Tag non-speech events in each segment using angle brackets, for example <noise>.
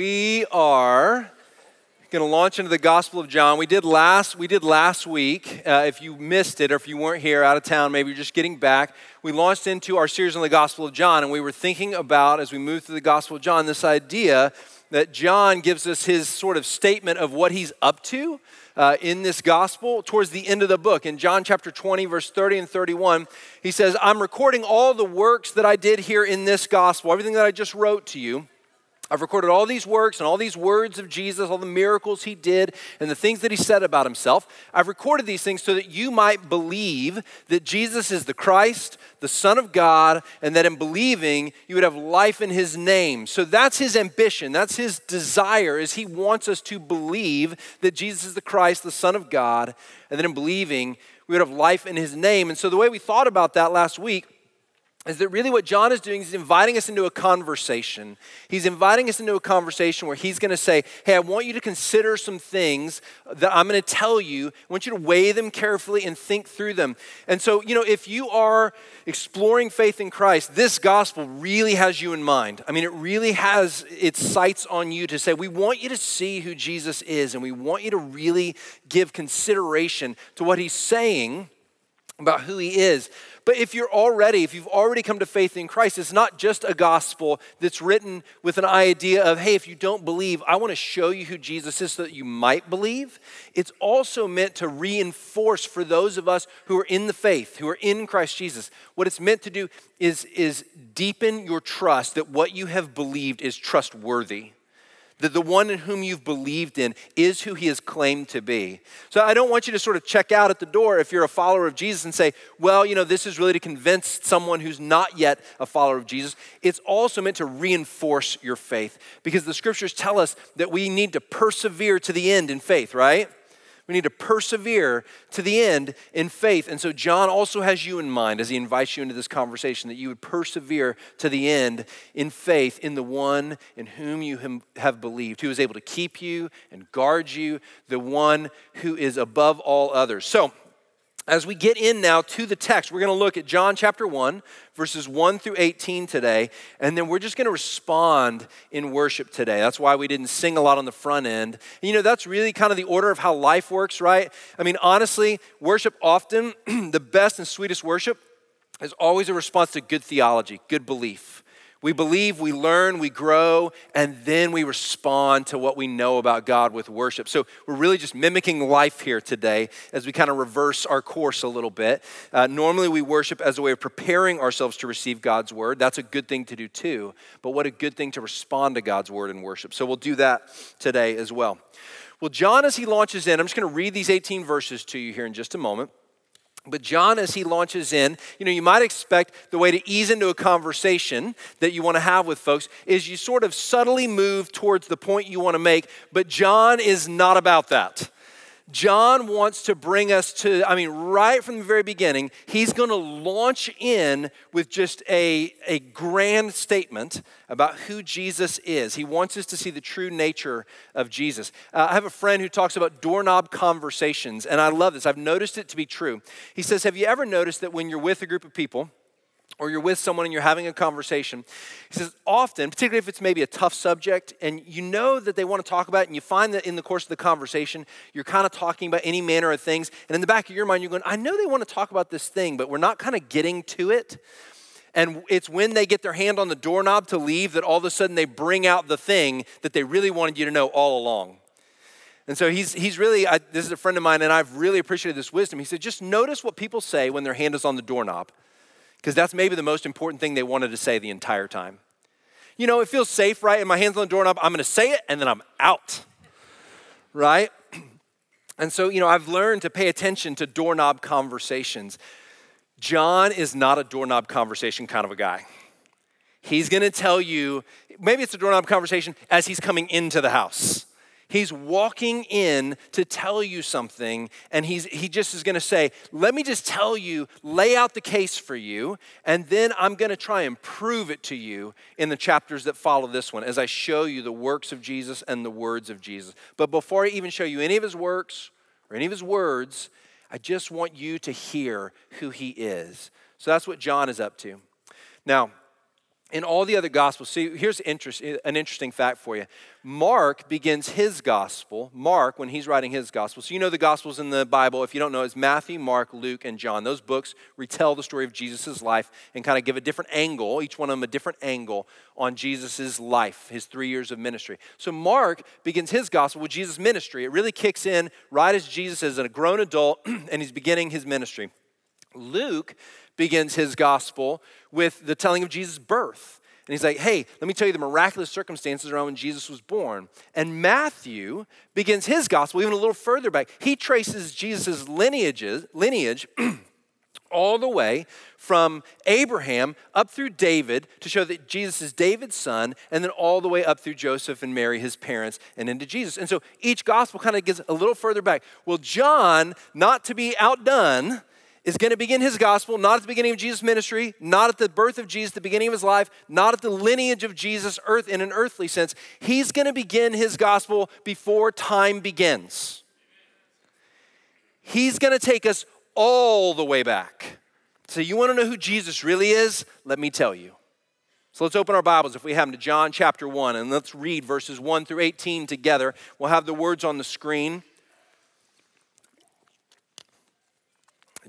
we are going to launch into the Gospel of John. We did last we did last week. Uh, if you missed it, or if you weren't here, out of town, maybe you're just getting back. We launched into our series on the Gospel of John, and we were thinking about as we moved through the Gospel of John this idea that John gives us his sort of statement of what he's up to uh, in this gospel towards the end of the book. In John chapter 20, verse 30 and 31, he says, I'm recording all the works that I did here in this gospel, everything that I just wrote to you. I've recorded all these works and all these words of Jesus, all the miracles he did, and the things that he said about himself. I've recorded these things so that you might believe that Jesus is the Christ, the Son of God, and that in believing you would have life in his name. So that's his ambition, that's his desire, is he wants us to believe that Jesus is the Christ, the Son of God, and that in believing we would have life in his name. And so the way we thought about that last week is that really what John is doing is inviting us into a conversation. He's inviting us into a conversation where he's going to say, Hey, I want you to consider some things that I'm going to tell you. I want you to weigh them carefully and think through them. And so, you know, if you are exploring faith in Christ, this gospel really has you in mind. I mean, it really has its sights on you to say, We want you to see who Jesus is, and we want you to really give consideration to what he's saying about who he is. But if you're already, if you've already come to faith in Christ, it's not just a gospel that's written with an idea of, hey, if you don't believe, I want to show you who Jesus is so that you might believe. It's also meant to reinforce for those of us who are in the faith, who are in Christ Jesus. What it's meant to do is, is deepen your trust that what you have believed is trustworthy that the one in whom you've believed in is who he has claimed to be. So I don't want you to sort of check out at the door if you're a follower of Jesus and say, well, you know, this is really to convince someone who's not yet a follower of Jesus. It's also meant to reinforce your faith because the scriptures tell us that we need to persevere to the end in faith, right? We need to persevere to the end in faith. And so, John also has you in mind as he invites you into this conversation that you would persevere to the end in faith in the one in whom you have believed, who is able to keep you and guard you, the one who is above all others. So, as we get in now to the text, we're going to look at John chapter 1, verses 1 through 18 today, and then we're just going to respond in worship today. That's why we didn't sing a lot on the front end. And you know, that's really kind of the order of how life works, right? I mean, honestly, worship often, <clears throat> the best and sweetest worship is always a response to good theology, good belief. We believe, we learn, we grow, and then we respond to what we know about God with worship. So we're really just mimicking life here today as we kind of reverse our course a little bit. Uh, normally, we worship as a way of preparing ourselves to receive God's word. That's a good thing to do too, but what a good thing to respond to God's word in worship. So we'll do that today as well. Well, John, as he launches in, I'm just going to read these 18 verses to you here in just a moment. But John, as he launches in, you know, you might expect the way to ease into a conversation that you want to have with folks is you sort of subtly move towards the point you want to make. But John is not about that. John wants to bring us to, I mean, right from the very beginning, he's going to launch in with just a, a grand statement about who Jesus is. He wants us to see the true nature of Jesus. Uh, I have a friend who talks about doorknob conversations, and I love this. I've noticed it to be true. He says, Have you ever noticed that when you're with a group of people, or you're with someone and you're having a conversation, he says, often, particularly if it's maybe a tough subject and you know that they want to talk about it, and you find that in the course of the conversation, you're kind of talking about any manner of things, and in the back of your mind, you're going, I know they want to talk about this thing, but we're not kind of getting to it. And it's when they get their hand on the doorknob to leave that all of a sudden they bring out the thing that they really wanted you to know all along. And so he's, he's really, I, this is a friend of mine, and I've really appreciated this wisdom. He said, just notice what people say when their hand is on the doorknob because that's maybe the most important thing they wanted to say the entire time. You know, it feels safe, right? And my hand's on the doorknob, I'm gonna say it and then I'm out, right? <clears throat> And so, you know, I've learned to pay attention to doorknob conversations. John is not a doorknob conversation kind of a guy. He's gonna tell you, maybe it's a doorknob conversation as he's coming into the house. He's walking in to tell you something, and he's, he just is going to say, Let me just tell you, lay out the case for you, and then I'm going to try and prove it to you in the chapters that follow this one as I show you the works of Jesus and the words of Jesus. But before I even show you any of his works or any of his words, I just want you to hear who he is. So that's what John is up to. Now, in all the other gospels, see, here's interest, an interesting fact for you. Mark begins his gospel, Mark, when he's writing his gospel. So you know the gospels in the Bible, if you don't know, is Matthew, Mark, Luke, and John. Those books retell the story of Jesus' life and kind of give a different angle, each one of them a different angle on Jesus' life, his three years of ministry. So Mark begins his gospel with Jesus' ministry. It really kicks in right as Jesus is a grown adult <clears throat> and he's beginning his ministry. Luke begins his gospel with the telling of Jesus' birth. And he's like, hey, let me tell you the miraculous circumstances around when Jesus was born. And Matthew begins his gospel even a little further back. He traces Jesus' lineages, lineage <clears throat> all the way from Abraham up through David to show that Jesus is David's son, and then all the way up through Joseph and Mary, his parents, and into Jesus. And so each gospel kind of gets a little further back. Well, John, not to be outdone, is going to begin his gospel not at the beginning of Jesus' ministry, not at the birth of Jesus, the beginning of his life, not at the lineage of Jesus earth in an earthly sense. He's going to begin his gospel before time begins. He's going to take us all the way back. So you want to know who Jesus really is? Let me tell you. So let's open our Bibles if we have them to John chapter 1 and let's read verses 1 through 18 together. We'll have the words on the screen.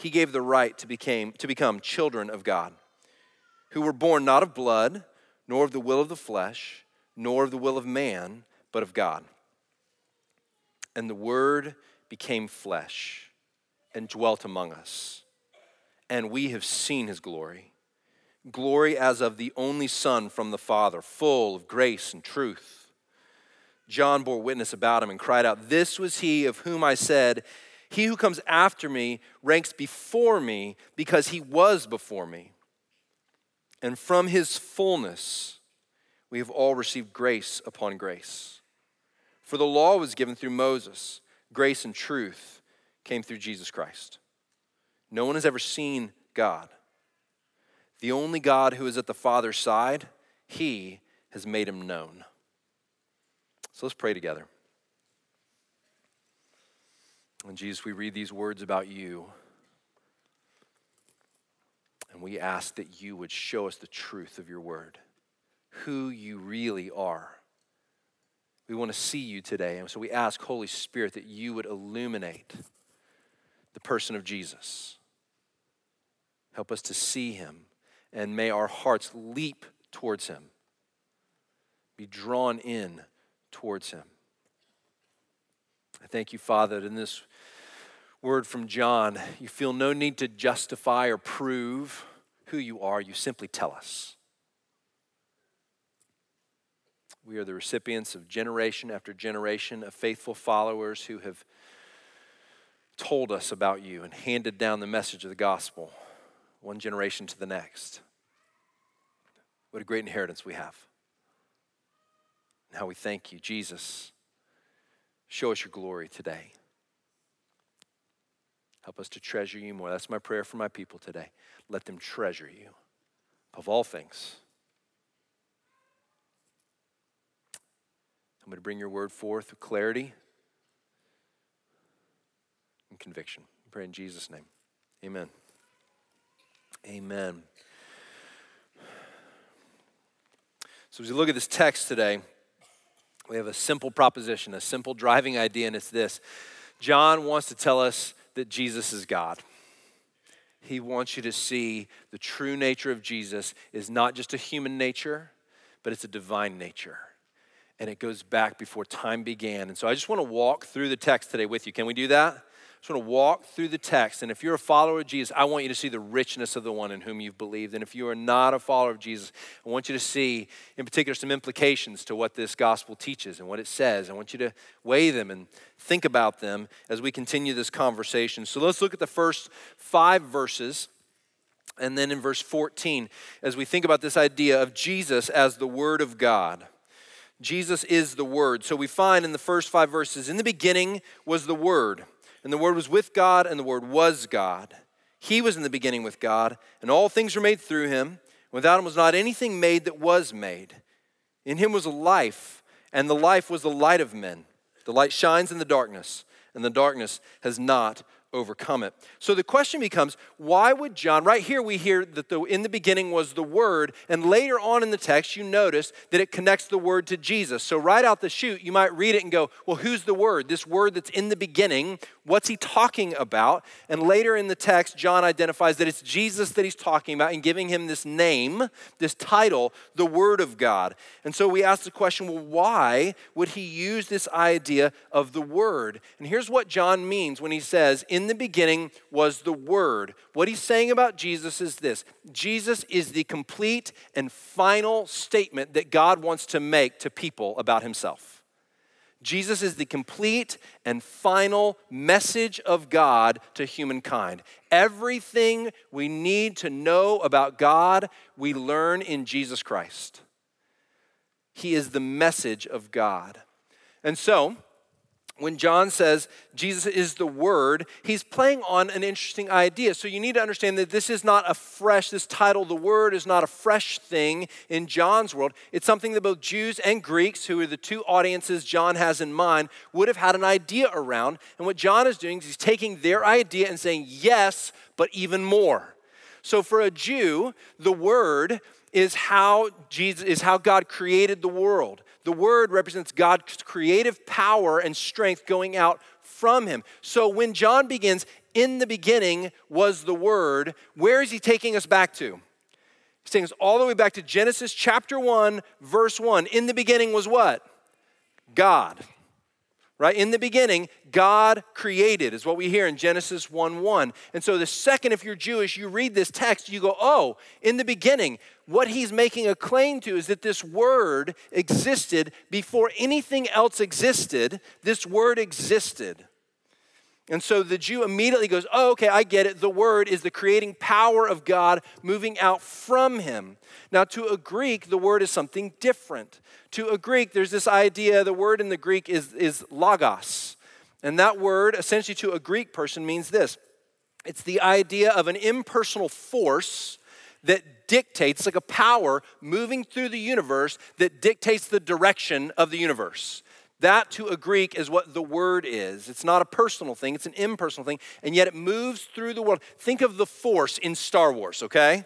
he gave the right to, became, to become children of God, who were born not of blood, nor of the will of the flesh, nor of the will of man, but of God. And the Word became flesh and dwelt among us, and we have seen his glory glory as of the only Son from the Father, full of grace and truth. John bore witness about him and cried out, This was he of whom I said, he who comes after me ranks before me because he was before me. And from his fullness, we have all received grace upon grace. For the law was given through Moses, grace and truth came through Jesus Christ. No one has ever seen God. The only God who is at the Father's side, he has made him known. So let's pray together. And Jesus, we read these words about you. And we ask that you would show us the truth of your word, who you really are. We want to see you today. And so we ask, Holy Spirit, that you would illuminate the person of Jesus. Help us to see him. And may our hearts leap towards him, be drawn in towards him. I thank you, Father, that in this word from John, you feel no need to justify or prove who you are. You simply tell us. We are the recipients of generation after generation of faithful followers who have told us about you and handed down the message of the gospel one generation to the next. What a great inheritance we have. And how we thank you, Jesus. Show us your glory today. Help us to treasure you more. That's my prayer for my people today. Let them treasure you above all things. I'm going to bring your word forth with clarity and conviction. I pray in Jesus' name. Amen. Amen. So, as we look at this text today, we have a simple proposition, a simple driving idea, and it's this John wants to tell us that Jesus is God. He wants you to see the true nature of Jesus is not just a human nature, but it's a divine nature. and it goes back before time began. And so I just want to walk through the text today with you. Can we do that? Just want to walk through the text. And if you're a follower of Jesus, I want you to see the richness of the one in whom you've believed. And if you are not a follower of Jesus, I want you to see, in particular, some implications to what this gospel teaches and what it says. I want you to weigh them and think about them as we continue this conversation. So let's look at the first five verses. And then in verse 14, as we think about this idea of Jesus as the Word of God. Jesus is the Word. So we find in the first five verses, in the beginning was the Word and the Word was with God, and the Word was God. He was in the beginning with God, and all things were made through him. Without him was not anything made that was made. In him was life, and the life was the light of men. The light shines in the darkness, and the darkness has not overcome it. So the question becomes why would John, right here we hear that the, in the beginning was the Word, and later on in the text you notice that it connects the Word to Jesus. So right out the chute, you might read it and go, well, who's the Word? This Word that's in the beginning, what's he talking about? And later in the text, John identifies that it's Jesus that he's talking about and giving him this name, this title, the Word of God. And so we ask the question, well, why would he use this idea of the Word? And here's what John means when he says, in the beginning was the Word. What he's saying about Jesus is this Jesus is the complete and final statement that God wants to make to people about himself. Jesus is the complete and final message of God to humankind. Everything we need to know about God, we learn in Jesus Christ. He is the message of God. And so, when John says Jesus is the Word, he's playing on an interesting idea. So you need to understand that this is not a fresh, this title, the Word, is not a fresh thing in John's world. It's something that both Jews and Greeks, who are the two audiences John has in mind, would have had an idea around. And what John is doing is he's taking their idea and saying, yes, but even more. So for a Jew, the Word is how Jesus is how God created the world. The word represents God's creative power and strength going out from him. So when John begins, in the beginning was the word, where is he taking us back to? He's taking us all the way back to Genesis chapter 1, verse 1. In the beginning was what? God right? In the beginning, God created, is what we hear in Genesis 1 1. And so, the second, if you're Jewish, you read this text, you go, oh, in the beginning, what he's making a claim to is that this word existed before anything else existed. This word existed. And so the Jew immediately goes, Oh, okay, I get it. The word is the creating power of God moving out from him. Now, to a Greek, the word is something different. To a Greek, there's this idea, the word in the Greek is, is logos. And that word, essentially to a Greek person, means this it's the idea of an impersonal force that dictates, like a power moving through the universe that dictates the direction of the universe. That to a Greek is what the word is. It's not a personal thing, it's an impersonal thing, and yet it moves through the world. Think of the force in Star Wars, okay?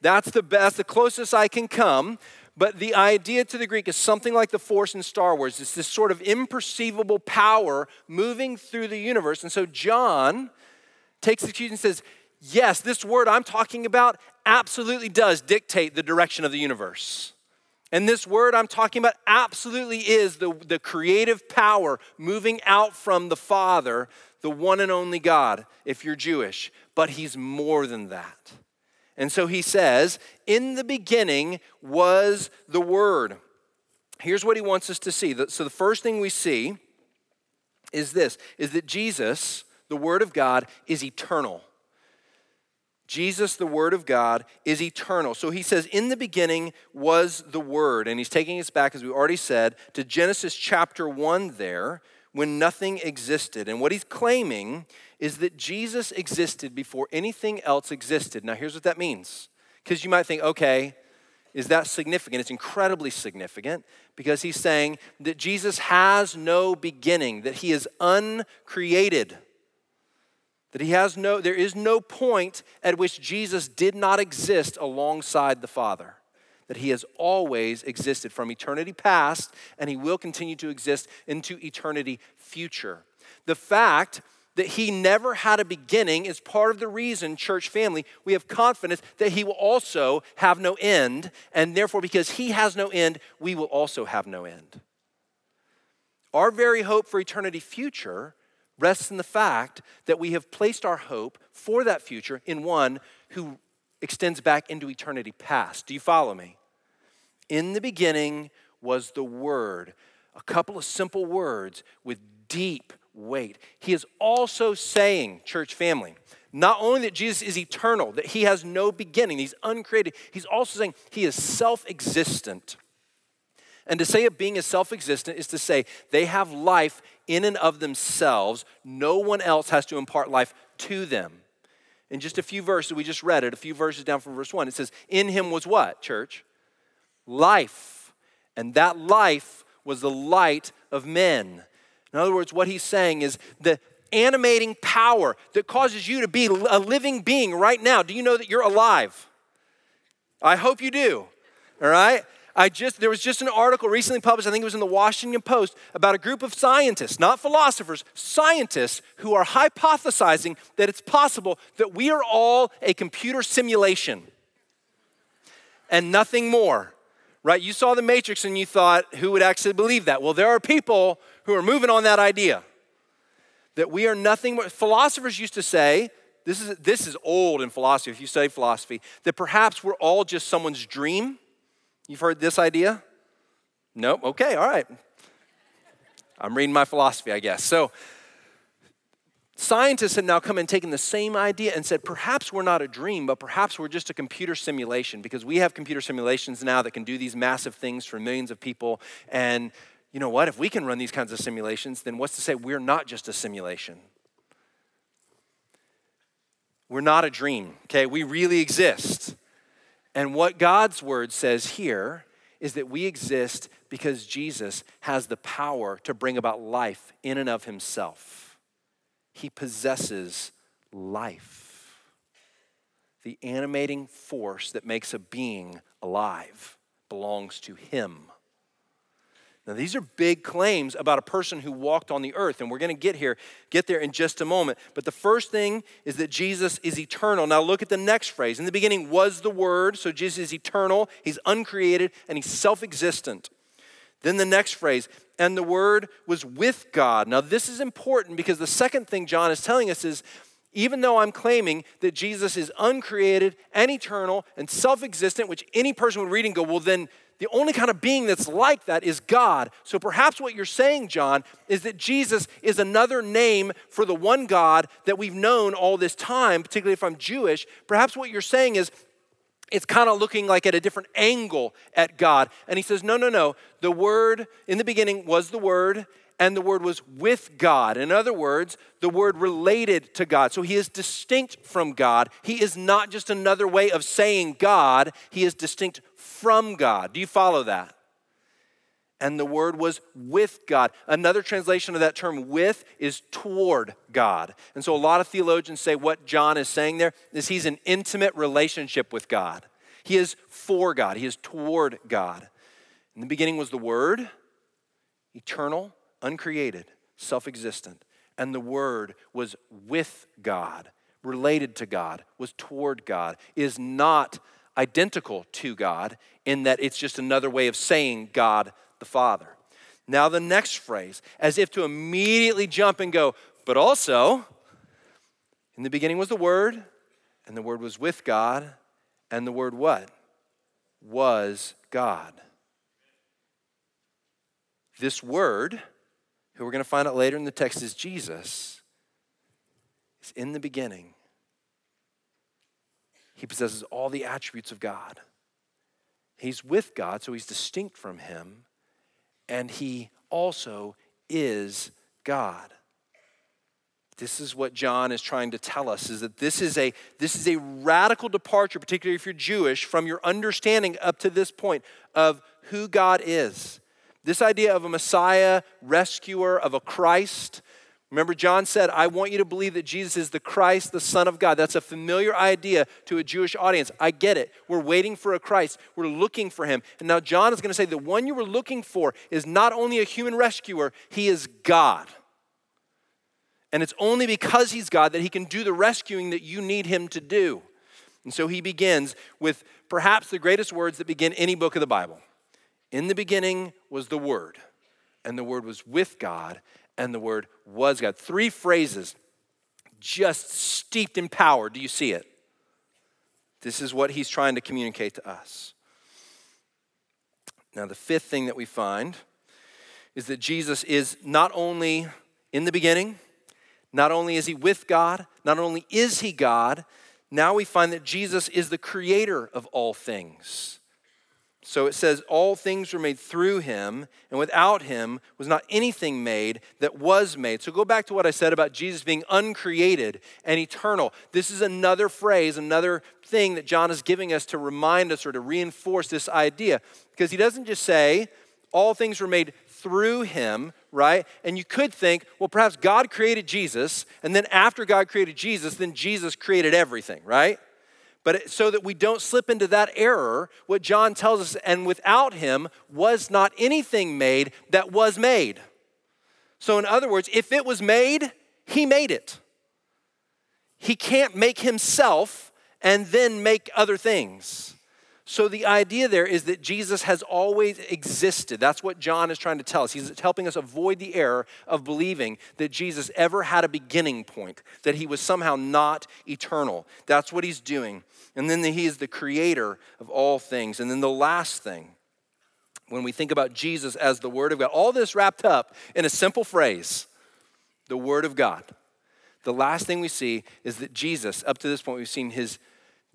That's the best, the closest I can come. But the idea to the Greek is something like the force in Star Wars. It's this sort of imperceivable power moving through the universe. And so John takes the cue and says, Yes, this word I'm talking about absolutely does dictate the direction of the universe. And this word I'm talking about absolutely is the, the creative power moving out from the Father, the one and only God, if you're Jewish. But he's more than that. And so he says, In the beginning was the Word. Here's what he wants us to see. So the first thing we see is this is that Jesus, the Word of God, is eternal. Jesus, the Word of God, is eternal. So he says, In the beginning was the Word. And he's taking us back, as we already said, to Genesis chapter 1 there, when nothing existed. And what he's claiming is that Jesus existed before anything else existed. Now, here's what that means. Because you might think, okay, is that significant? It's incredibly significant because he's saying that Jesus has no beginning, that he is uncreated. That he has no, there is no point at which Jesus did not exist alongside the Father that he has always existed from eternity past and he will continue to exist into eternity future. The fact that he never had a beginning is part of the reason, church family, we have confidence that he will also have no end. And therefore, because he has no end, we will also have no end. Our very hope for eternity future rests in the fact that we have placed our hope for that future in one who extends back into eternity past. Do you follow me? In the beginning was the Word, a couple of simple words with deep weight. He is also saying, church family, not only that Jesus is eternal, that he has no beginning, he's uncreated, he's also saying he is self existent. And to say a being is self existent is to say they have life in and of themselves. No one else has to impart life to them. In just a few verses, we just read it, a few verses down from verse 1, it says, In him was what, church? Life. And that life was the light of men. In other words, what he's saying is the animating power that causes you to be a living being right now. Do you know that you're alive? I hope you do. All right? I just there was just an article recently published, I think it was in the Washington Post, about a group of scientists, not philosophers, scientists who are hypothesizing that it's possible that we are all a computer simulation and nothing more. Right? You saw the Matrix and you thought, who would actually believe that? Well, there are people who are moving on that idea that we are nothing more. Philosophers used to say, this is, this is old in philosophy, if you study philosophy, that perhaps we're all just someone's dream You've heard this idea? Nope. Okay, all right. I'm reading my philosophy, I guess. So, scientists have now come and taken the same idea and said perhaps we're not a dream, but perhaps we're just a computer simulation because we have computer simulations now that can do these massive things for millions of people. And you know what? If we can run these kinds of simulations, then what's to say we're not just a simulation? We're not a dream, okay? We really exist. And what God's word says here is that we exist because Jesus has the power to bring about life in and of himself. He possesses life, the animating force that makes a being alive belongs to him. Now, these are big claims about a person who walked on the earth, and we're going to get here, get there in just a moment. But the first thing is that Jesus is eternal. Now, look at the next phrase. In the beginning was the Word, so Jesus is eternal, He's uncreated, and He's self existent. Then the next phrase, and the Word was with God. Now, this is important because the second thing John is telling us is even though I'm claiming that Jesus is uncreated and eternal and self existent, which any person would read and go, well, then the only kind of being that's like that is God. So perhaps what you're saying, John, is that Jesus is another name for the one God that we've known all this time, particularly if I'm Jewish. Perhaps what you're saying is it's kind of looking like at a different angle at God. And he says, no, no, no. The Word in the beginning was the Word, and the Word was with God. In other words, the Word related to God. So he is distinct from God. He is not just another way of saying God, he is distinct from God. Do you follow that? And the word was with God. Another translation of that term with is toward God. And so a lot of theologians say what John is saying there is he's in intimate relationship with God. He is for God, he is toward God. In the beginning was the Word, eternal, uncreated, self existent. And the Word was with God, related to God, was toward God, is not identical to God in that it's just another way of saying God the Father. Now, the next phrase, as if to immediately jump and go, but also, in the beginning was the Word, and the Word was with God, and the Word what? Was God. This Word, who we're going to find out later in the text is Jesus, is in the beginning he possesses all the attributes of God. He's with God, so he's distinct from him, and he also is God. This is what John is trying to tell us is that this is a this is a radical departure particularly if you're Jewish from your understanding up to this point of who God is. This idea of a Messiah, rescuer, of a Christ, Remember, John said, I want you to believe that Jesus is the Christ, the Son of God. That's a familiar idea to a Jewish audience. I get it. We're waiting for a Christ, we're looking for him. And now John is going to say, the one you were looking for is not only a human rescuer, he is God. And it's only because he's God that he can do the rescuing that you need him to do. And so he begins with perhaps the greatest words that begin any book of the Bible. In the beginning was the Word, and the Word was with God, and the Word was God. Three phrases just steeped in power. Do you see it? This is what he's trying to communicate to us. Now, the fifth thing that we find is that Jesus is not only in the beginning, not only is he with God, not only is he God, now we find that Jesus is the creator of all things. So it says, All things were made through him, and without him was not anything made that was made. So go back to what I said about Jesus being uncreated and eternal. This is another phrase, another thing that John is giving us to remind us or to reinforce this idea. Because he doesn't just say, All things were made through him, right? And you could think, well, perhaps God created Jesus, and then after God created Jesus, then Jesus created everything, right? But so that we don't slip into that error, what John tells us, and without him was not anything made that was made. So, in other words, if it was made, he made it. He can't make himself and then make other things. So, the idea there is that Jesus has always existed. That's what John is trying to tell us. He's helping us avoid the error of believing that Jesus ever had a beginning point, that he was somehow not eternal. That's what he's doing. And then he is the creator of all things. And then the last thing, when we think about Jesus as the Word of God, all this wrapped up in a simple phrase the Word of God. The last thing we see is that Jesus, up to this point, we've seen his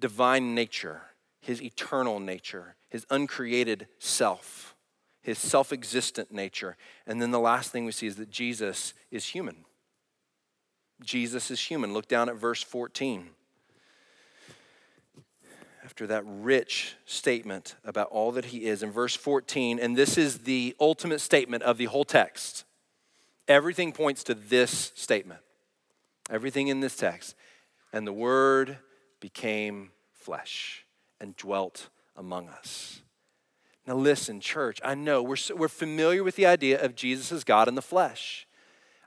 divine nature his eternal nature, his uncreated self, his self existent nature. And then the last thing we see is that Jesus is human. Jesus is human. Look down at verse 14. After that rich statement about all that he is, in verse 14, and this is the ultimate statement of the whole text. Everything points to this statement. Everything in this text. And the Word became flesh and dwelt among us. Now, listen, church, I know we're, we're familiar with the idea of Jesus as God in the flesh.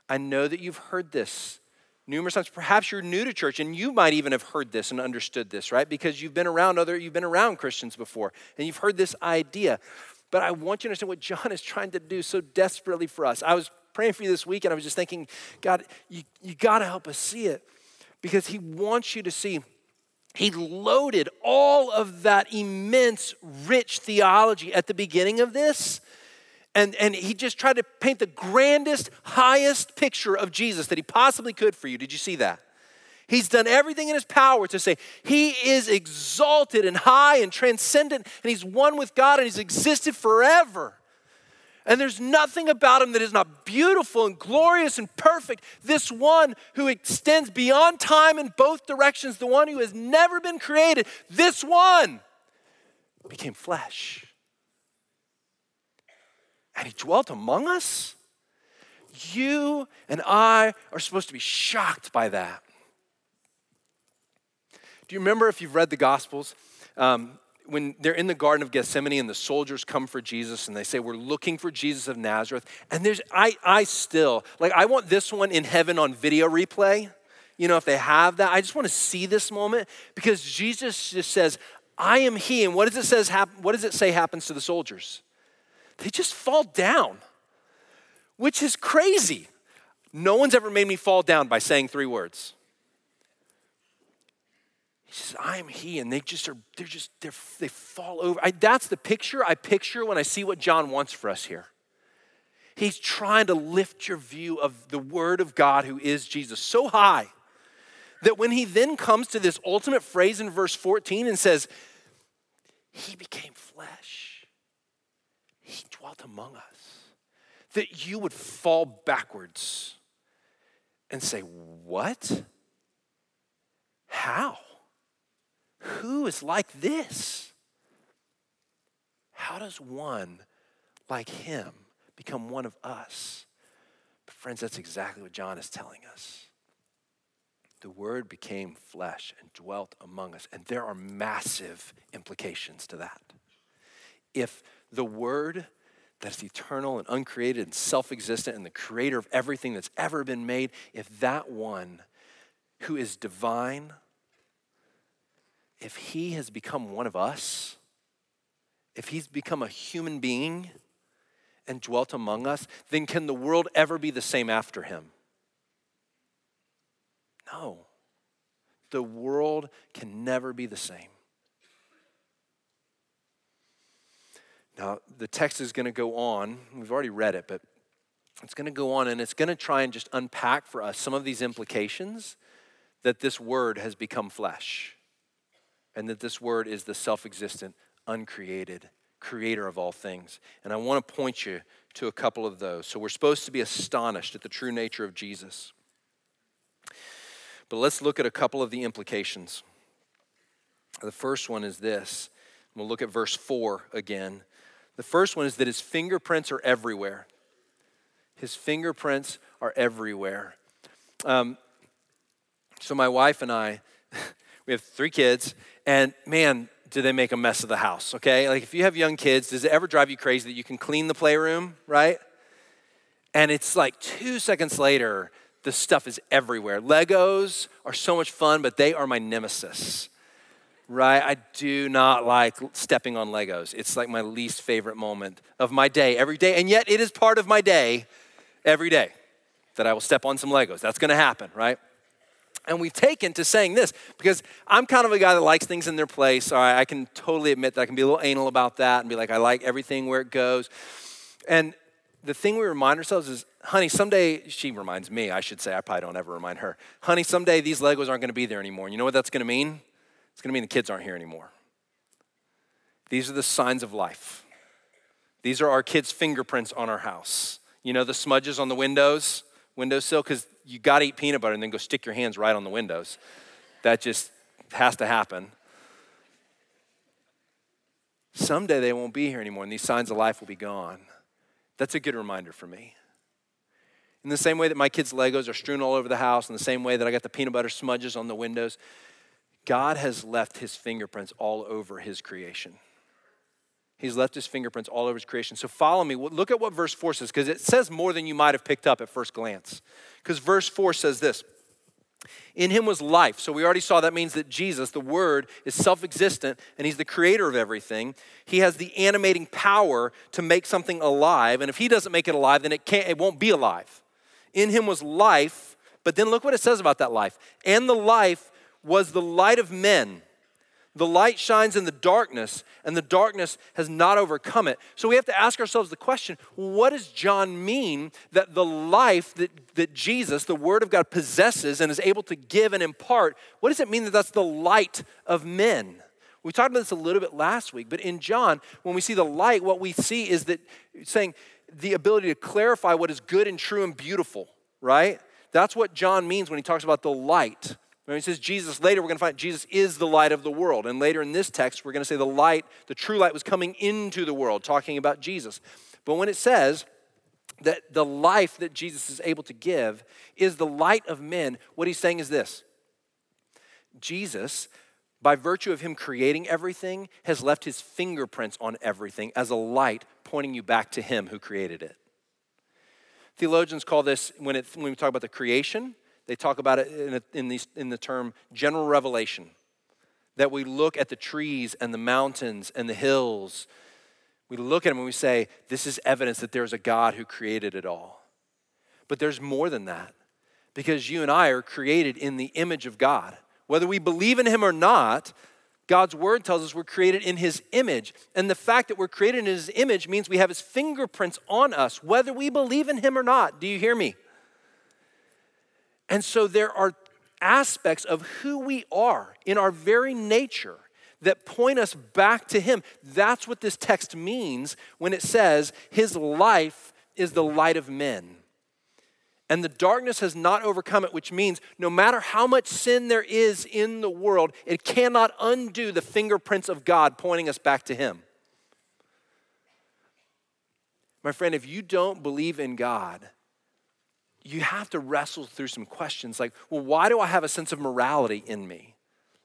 I know that you've heard this numerous times. Perhaps you're new to church and you might even have heard this and understood this, right? Because you've been around other, you've been around Christians before and you've heard this idea. But I want you to understand what John is trying to do so desperately for us. I was praying for you this week and I was just thinking, God, you, you got to help us see it because he wants you to see he loaded all of that immense, rich theology at the beginning of this. And, and he just tried to paint the grandest, highest picture of Jesus that he possibly could for you. Did you see that? He's done everything in his power to say he is exalted and high and transcendent, and he's one with God and he's existed forever. And there's nothing about him that is not beautiful and glorious and perfect. This one who extends beyond time in both directions, the one who has never been created, this one became flesh. And he dwelt among us. You and I are supposed to be shocked by that. Do you remember if you've read the Gospels? Um, when they're in the Garden of Gethsemane and the soldiers come for Jesus and they say, We're looking for Jesus of Nazareth. And there's, I, I still, like, I want this one in heaven on video replay. You know, if they have that, I just want to see this moment because Jesus just says, I am He. And what does it, says, what does it say happens to the soldiers? They just fall down, which is crazy. No one's ever made me fall down by saying three words. He says, I am he. And they just are, they're just, they're, they fall over. I, that's the picture I picture when I see what John wants for us here. He's trying to lift your view of the Word of God, who is Jesus, so high that when he then comes to this ultimate phrase in verse 14 and says, He became flesh, He dwelt among us, that you would fall backwards and say, What? How? Who is like this? How does one like him become one of us? But, friends, that's exactly what John is telling us. The Word became flesh and dwelt among us, and there are massive implications to that. If the Word that is eternal and uncreated and self existent and the creator of everything that's ever been made, if that one who is divine, if he has become one of us, if he's become a human being and dwelt among us, then can the world ever be the same after him? No. The world can never be the same. Now, the text is going to go on. We've already read it, but it's going to go on and it's going to try and just unpack for us some of these implications that this word has become flesh and that this word is the self existent, uncreated creator of all things. And I want to point you to a couple of those. So we're supposed to be astonished at the true nature of Jesus. But let's look at a couple of the implications. The first one is this. We'll look at verse 4 again. The first one is that his fingerprints are everywhere. His fingerprints are everywhere. Um, so, my wife and I, <laughs> we have three kids, and man, do they make a mess of the house, okay? Like, if you have young kids, does it ever drive you crazy that you can clean the playroom, right? And it's like two seconds later, the stuff is everywhere. Legos are so much fun, but they are my nemesis right? I do not like stepping on Legos. It's like my least favorite moment of my day every day. And yet it is part of my day every day that I will step on some Legos. That's to happen, right? And we've taken to saying this because I'm kind of a guy that likes things in their place. All right, I can totally admit that I can be a little anal about that and be like, I like everything where it goes. And the thing we remind ourselves is, honey, someday, she reminds me, I should say, I probably don't ever remind her, honey, someday these Legos aren't going to be there anymore. And you know what that's going to mean? It's going to mean the kids aren't here anymore. These are the signs of life. These are our kids' fingerprints on our house. You know the smudges on the windows, windowsill, because you got to eat peanut butter and then go stick your hands right on the windows. That just has to happen. Someday they won't be here anymore, and these signs of life will be gone. That's a good reminder for me. In the same way that my kids' Legos are strewn all over the house, in the same way that I got the peanut butter smudges on the windows, God has left his fingerprints all over his creation. He's left his fingerprints all over his creation. So follow me. Look at what verse 4 says, because it says more than you might have picked up at first glance. Because verse 4 says this In him was life. So we already saw that means that Jesus, the Word, is self existent and he's the creator of everything. He has the animating power to make something alive. And if he doesn't make it alive, then it, can't, it won't be alive. In him was life. But then look what it says about that life. And the life was the light of men. The light shines in the darkness, and the darkness has not overcome it. So we have to ask ourselves the question what does John mean that the life that, that Jesus, the Word of God, possesses and is able to give and impart? What does it mean that that's the light of men? We talked about this a little bit last week, but in John, when we see the light, what we see is that saying the ability to clarify what is good and true and beautiful, right? That's what John means when he talks about the light. When he says Jesus, later we're going to find Jesus is the light of the world. And later in this text, we're going to say the light, the true light was coming into the world, talking about Jesus. But when it says that the life that Jesus is able to give is the light of men, what he's saying is this Jesus, by virtue of him creating everything, has left his fingerprints on everything as a light pointing you back to him who created it. Theologians call this, when, it, when we talk about the creation, they talk about it in, a, in, these, in the term general revelation. That we look at the trees and the mountains and the hills. We look at them and we say, This is evidence that there's a God who created it all. But there's more than that. Because you and I are created in the image of God. Whether we believe in Him or not, God's word tells us we're created in his image. And the fact that we're created in his image means we have his fingerprints on us, whether we believe in him or not. Do you hear me? And so there are aspects of who we are in our very nature that point us back to Him. That's what this text means when it says, His life is the light of men. And the darkness has not overcome it, which means no matter how much sin there is in the world, it cannot undo the fingerprints of God pointing us back to Him. My friend, if you don't believe in God, you have to wrestle through some questions like, well, why do I have a sense of morality in me?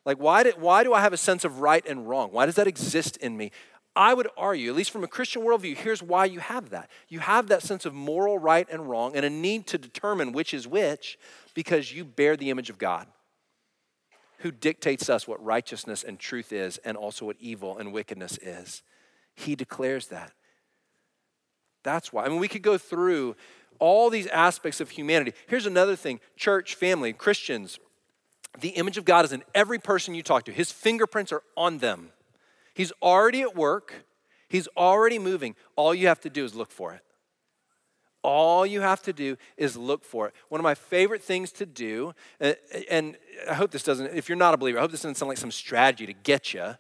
Like, why do, why do I have a sense of right and wrong? Why does that exist in me? I would argue, at least from a Christian worldview, here's why you have that. You have that sense of moral right and wrong and a need to determine which is which because you bear the image of God who dictates us what righteousness and truth is and also what evil and wickedness is. He declares that. That's why. I mean, we could go through all these aspects of humanity. Here's another thing church, family, Christians. The image of God is in every person you talk to, His fingerprints are on them. He's already at work, He's already moving. All you have to do is look for it. All you have to do is look for it. One of my favorite things to do, uh, and I hope this doesn't, if you're not a believer, I hope this doesn't sound like some strategy to get you.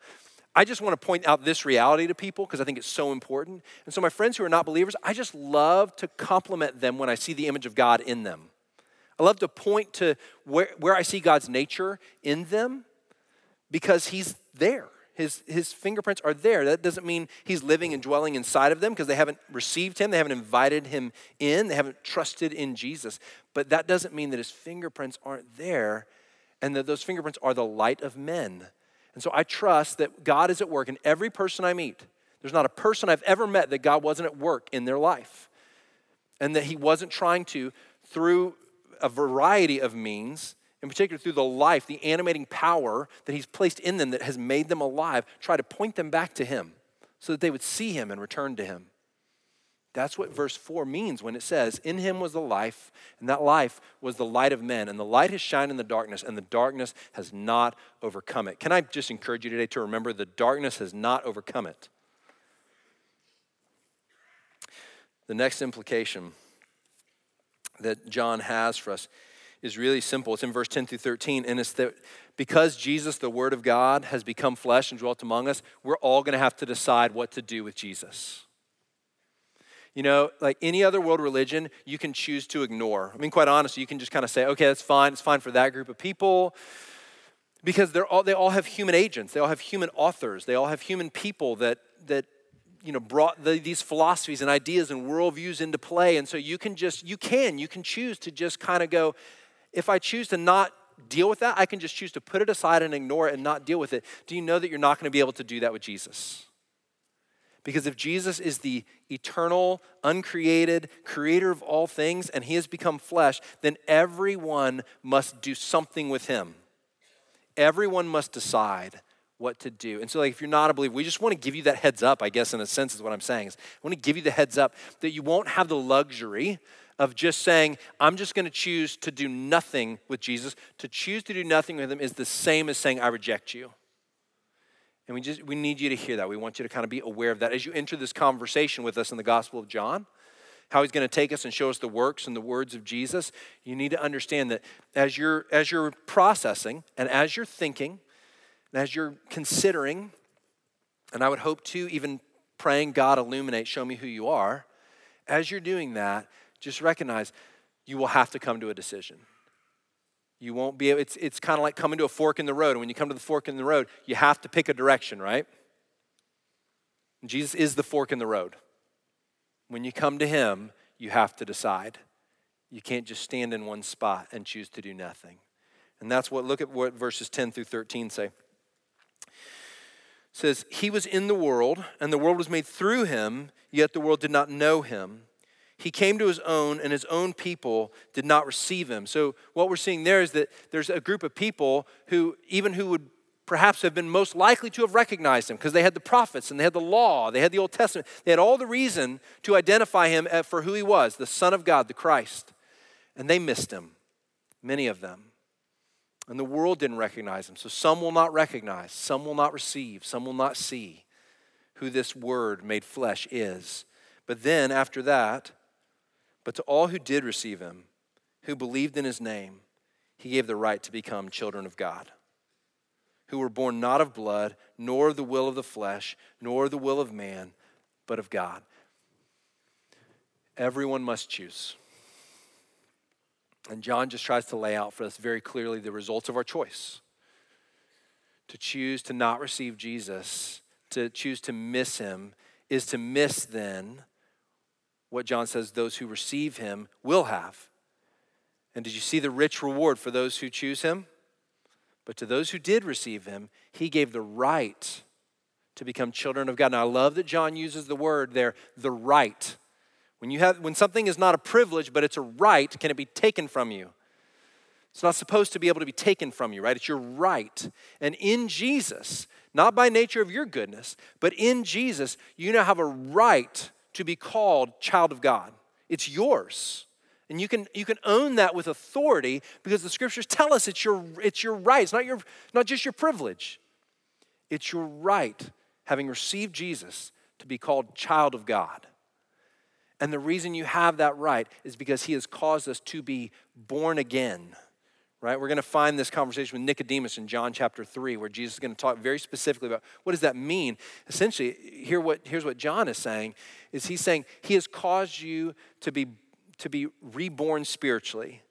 I just want to point out this reality to people because I think it's so important. And so, my friends who are not believers, I just love to compliment them when I see the image of God in them. I love to point to where, where I see God's nature in them because He's there. His, his fingerprints are there. That doesn't mean he's living and dwelling inside of them because they haven't received him, they haven't invited him in, they haven't trusted in Jesus. But that doesn't mean that his fingerprints aren't there and that those fingerprints are the light of men. And so I trust that God is at work in every person I meet. There's not a person I've ever met that God wasn't at work in their life and that he wasn't trying to, through a variety of means, in particular through the life, the animating power that He's placed in them that has made them alive, try to point them back to Him so that they would see Him and return to Him. That's what verse 4 means when it says, In Him was the life, and that life was the light of men. And the light has shined in the darkness, and the darkness has not overcome it. Can I just encourage you today to remember the darkness has not overcome it? The next implication that John has for us is really simple. It's in verse 10 through 13, and it's that because Jesus, the Word of God, has become flesh and dwelt among us, we're all going to have to decide what to do with Jesus. You know, like any other world religion, you can choose to ignore. I mean, quite honestly, you can just kind of say, okay, that's fine. It's fine for that group of people because they're all, they all have human agents. They all have human authors. They all have human people that, that you know, brought the, these philosophies and ideas and worldviews into play. And so you can just, you can, you can choose to just kind of go, if I choose to not deal with that, I can just choose to put it aside and ignore it and not deal with it. Do you know that you're not going to be able to do that with Jesus? Because if Jesus is the eternal, uncreated, creator of all things, and he has become flesh, then everyone must do something with him. Everyone must decide what to do. And so, like, if you're not a believer, we just want to give you that heads up, I guess, in a sense, is what I'm saying. Is I want to give you the heads up that you won't have the luxury of just saying, I'm just going to choose to do nothing with Jesus. To choose to do nothing with him is the same as saying, I reject you. And we just we need you to hear that. We want you to kind of be aware of that as you enter this conversation with us in the Gospel of John. How he's going to take us and show us the works and the words of Jesus. You need to understand that as you're as you're processing and as you're thinking and as you're considering, and I would hope to even praying, God illuminate, show me who you are. As you're doing that, just recognize you will have to come to a decision. You won't be able, it's, it's kind of like coming to a fork in the road. And when you come to the fork in the road, you have to pick a direction, right? Jesus is the fork in the road. When you come to Him, you have to decide. You can't just stand in one spot and choose to do nothing. And that's what, look at what verses 10 through 13 say. It says, He was in the world, and the world was made through Him, yet the world did not know Him. He came to his own, and his own people did not receive him. So, what we're seeing there is that there's a group of people who, even who would perhaps have been most likely to have recognized him because they had the prophets and they had the law, they had the Old Testament, they had all the reason to identify him for who he was the Son of God, the Christ. And they missed him, many of them. And the world didn't recognize him. So, some will not recognize, some will not receive, some will not see who this word made flesh is. But then, after that, but to all who did receive him, who believed in his name, he gave the right to become children of God, who were born not of blood, nor of the will of the flesh, nor the will of man, but of God. Everyone must choose. And John just tries to lay out for us very clearly the results of our choice. To choose to not receive Jesus, to choose to miss him, is to miss then what John says those who receive him will have. And did you see the rich reward for those who choose him? But to those who did receive him, he gave the right to become children of God. Now, I love that John uses the word there, the right. When, you have, when something is not a privilege, but it's a right, can it be taken from you? It's not supposed to be able to be taken from you, right? It's your right. And in Jesus, not by nature of your goodness, but in Jesus, you now have a right to be called child of God. It's yours. And you can, you can own that with authority because the scriptures tell us it's your, it's your right. It's not, your, not just your privilege, it's your right, having received Jesus, to be called child of God. And the reason you have that right is because he has caused us to be born again right? We're going to find this conversation with Nicodemus in John chapter 3, where Jesus is going to talk very specifically about what does that mean? Essentially, here what, here's what John is saying, is he's saying he has caused you to be, to be reborn spiritually.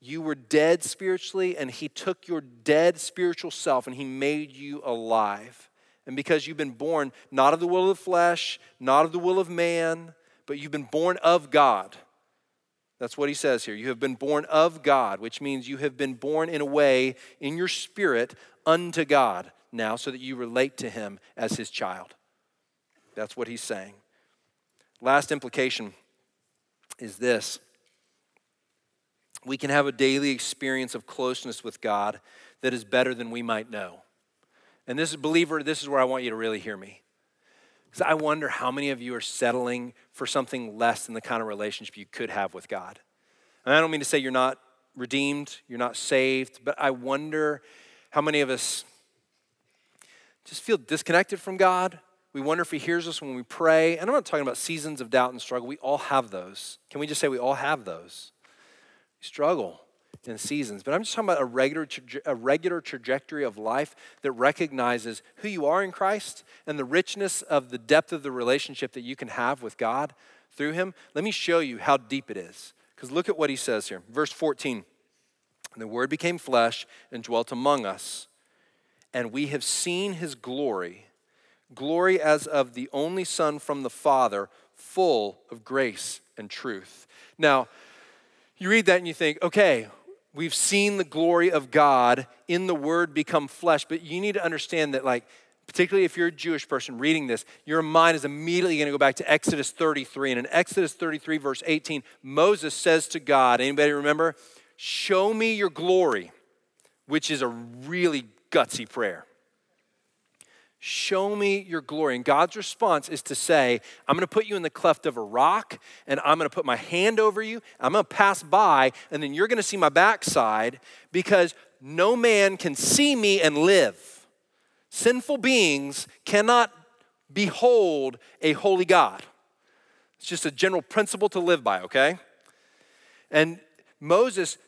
You were dead spiritually, and he took your dead spiritual self and he made you alive. And because you've been born not of the will of the flesh, not of the will of man, but you've been born of God that's what he says here. You have been born of God, which means you have been born in a way in your spirit unto God now so that you relate to him as his child. That's what he's saying. Last implication is this we can have a daily experience of closeness with God that is better than we might know. And this is, believer, this is where I want you to really hear me. Because I wonder how many of you are settling for something less than the kind of relationship you could have with God. And I don't mean to say you're not redeemed, you're not saved, but I wonder how many of us just feel disconnected from God. We wonder if He hears us when we pray. And I'm not talking about seasons of doubt and struggle. We all have those. Can we just say we all have those? We struggle in seasons. But I'm just talking about a regular, a regular trajectory of life that recognizes who you are in Christ and the richness of the depth of the relationship that you can have with God through Him. Let me show you how deep it is. Because look at what He says here. Verse 14 The Word became flesh and dwelt among us, and we have seen His glory glory as of the only Son from the Father, full of grace and truth. Now, you read that and you think, okay, We've seen the glory of God in the Word become flesh, but you need to understand that, like, particularly if you're a Jewish person reading this, your mind is immediately going to go back to Exodus 33. And in Exodus 33, verse 18, Moses says to God, anybody remember? Show me your glory, which is a really gutsy prayer. Show me your glory. And God's response is to say, I'm going to put you in the cleft of a rock, and I'm going to put my hand over you. I'm going to pass by, and then you're going to see my backside because no man can see me and live. Sinful beings cannot behold a holy God. It's just a general principle to live by, okay? And Moses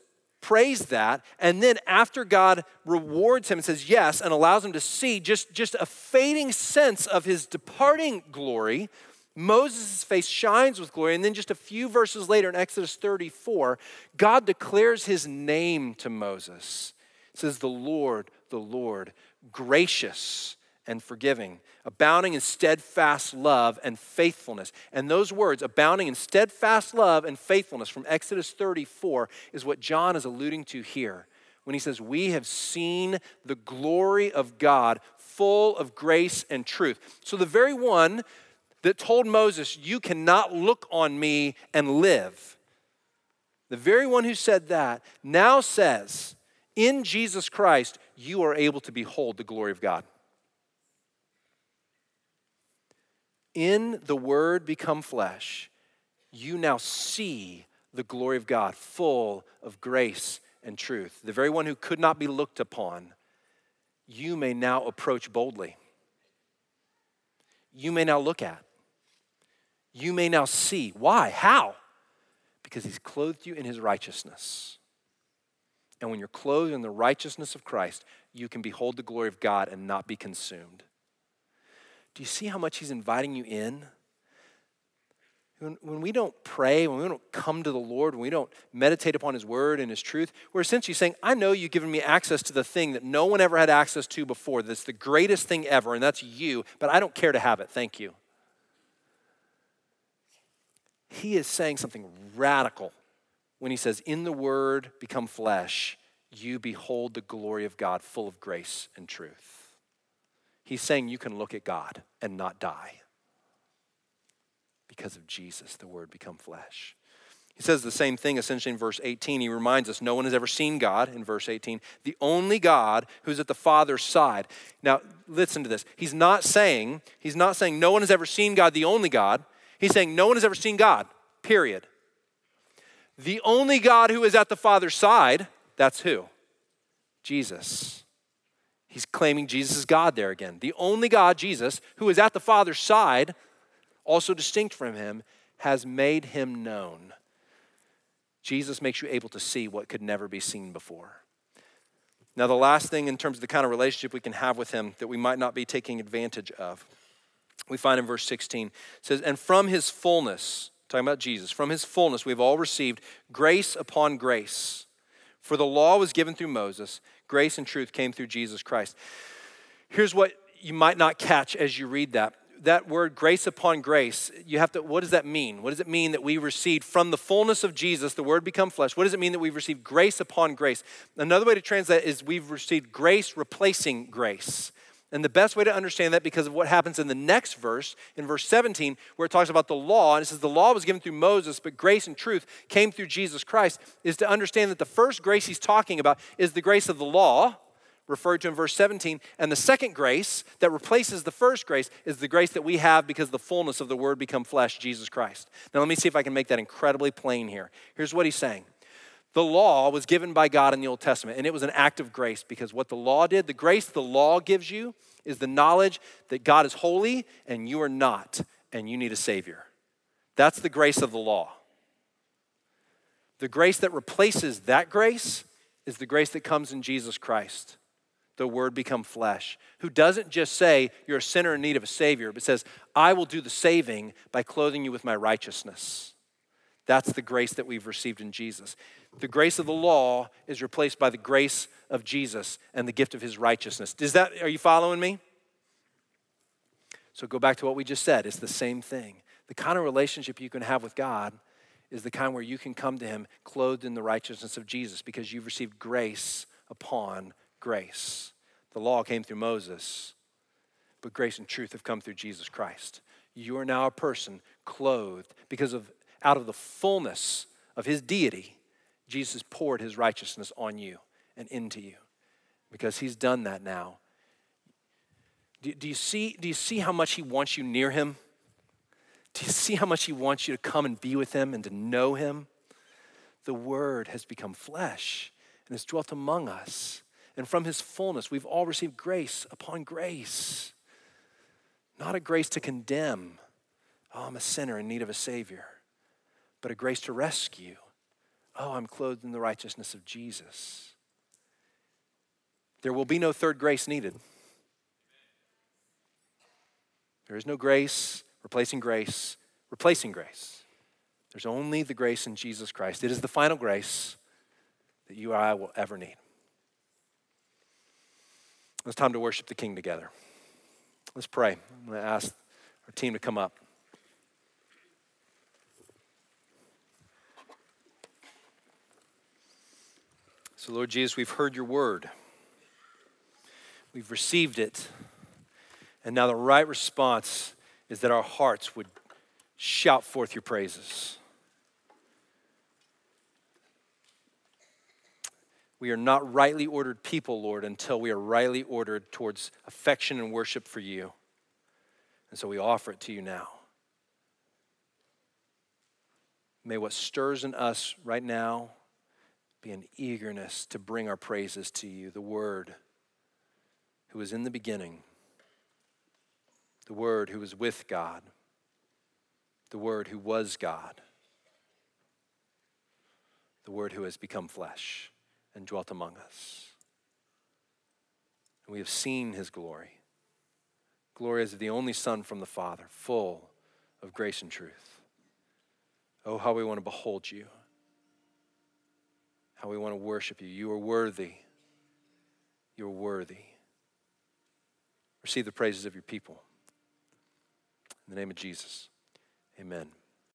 prays that. And then after God rewards him and says yes and allows him to see just, just a fading sense of his departing glory, Moses' face shines with glory. And then just a few verses later in Exodus 34, God declares his name to Moses. It says, The Lord, the Lord, gracious and forgiving, abounding in steadfast love and faithfulness. And those words, abounding in steadfast love and faithfulness from Exodus 34, is what John is alluding to here when he says, We have seen the glory of God full of grace and truth. So the very one that told Moses, You cannot look on me and live, the very one who said that now says, In Jesus Christ, you are able to behold the glory of God. In the Word become flesh, you now see the glory of God, full of grace and truth. The very one who could not be looked upon, you may now approach boldly. You may now look at. You may now see. Why? How? Because he's clothed you in his righteousness. And when you're clothed in the righteousness of Christ, you can behold the glory of God and not be consumed. Do you see how much He's inviting you in? When, when we don't pray, when we don't come to the Lord, when we don't meditate upon His Word and His truth, we're essentially saying, I know you've given me access to the thing that no one ever had access to before. That's the greatest thing ever, and that's you, but I don't care to have it. Thank you. He is saying something radical when he says, In the Word become flesh, you behold the glory of God full of grace and truth. He's saying you can look at God and not die. Because of Jesus, the Word become flesh. He says the same thing essentially in verse 18. He reminds us no one has ever seen God in verse 18. The only God who's at the Father's side. Now, listen to this. He's not saying, he's not saying no one has ever seen God, the only God. He's saying no one has ever seen God, period. The only God who is at the Father's side, that's who? Jesus. He's claiming Jesus is God there again. The only God, Jesus, who is at the Father's side, also distinct from him, has made him known. Jesus makes you able to see what could never be seen before. Now, the last thing in terms of the kind of relationship we can have with him that we might not be taking advantage of, we find in verse 16 it says, And from his fullness, talking about Jesus, from his fullness we've all received grace upon grace. For the law was given through Moses, grace and truth came through Jesus Christ. Here's what you might not catch as you read that that word grace upon grace, you have to, what does that mean? What does it mean that we received from the fullness of Jesus, the word become flesh? What does it mean that we've received grace upon grace? Another way to translate is we've received grace replacing grace. And the best way to understand that because of what happens in the next verse, in verse 17, where it talks about the law, and it says the law was given through Moses, but grace and truth came through Jesus Christ, is to understand that the first grace he's talking about is the grace of the law, referred to in verse 17. And the second grace that replaces the first grace is the grace that we have because the fullness of the Word become flesh, Jesus Christ. Now, let me see if I can make that incredibly plain here. Here's what he's saying. The law was given by God in the Old Testament, and it was an act of grace because what the law did, the grace the law gives you, is the knowledge that God is holy and you are not, and you need a Savior. That's the grace of the law. The grace that replaces that grace is the grace that comes in Jesus Christ the word become flesh, who doesn't just say you're a sinner in need of a savior, but says, I will do the saving by clothing you with my righteousness. That's the grace that we've received in Jesus. The grace of the law is replaced by the grace of Jesus and the gift of his righteousness. Does that are you following me? So go back to what we just said. It's the same thing. The kind of relationship you can have with God is the kind where you can come to him clothed in the righteousness of Jesus because you've received grace upon grace. The law came through Moses, but grace and truth have come through Jesus Christ. You are now a person clothed because of out of the fullness of his deity, Jesus poured his righteousness on you and into you. Because he's done that now. Do, do, you see, do you see how much he wants you near him? Do you see how much he wants you to come and be with him and to know him? The word has become flesh and has dwelt among us and from his fullness, we've all received grace upon grace. Not a grace to condemn, oh, I'm a sinner in need of a Savior, but a grace to rescue. Oh, I'm clothed in the righteousness of Jesus. There will be no third grace needed. There is no grace replacing grace, replacing grace. There's only the grace in Jesus Christ. It is the final grace that you or I will ever need. It's time to worship the King together. Let's pray. I'm going to ask our team to come up. So, Lord Jesus, we've heard your word, we've received it, and now the right response is that our hearts would shout forth your praises. We are not rightly ordered people, Lord, until we are rightly ordered towards affection and worship for you. And so we offer it to you now. May what stirs in us right now be an eagerness to bring our praises to you, the Word who was in the beginning, the Word who was with God, the Word who was God, the Word who has become flesh and dwelt among us. And we have seen his glory. Glory as the only Son from the Father, full of grace and truth. Oh, how we want to behold you. How we want to worship you. You are worthy. You're worthy. Receive the praises of your people. In the name of Jesus, amen.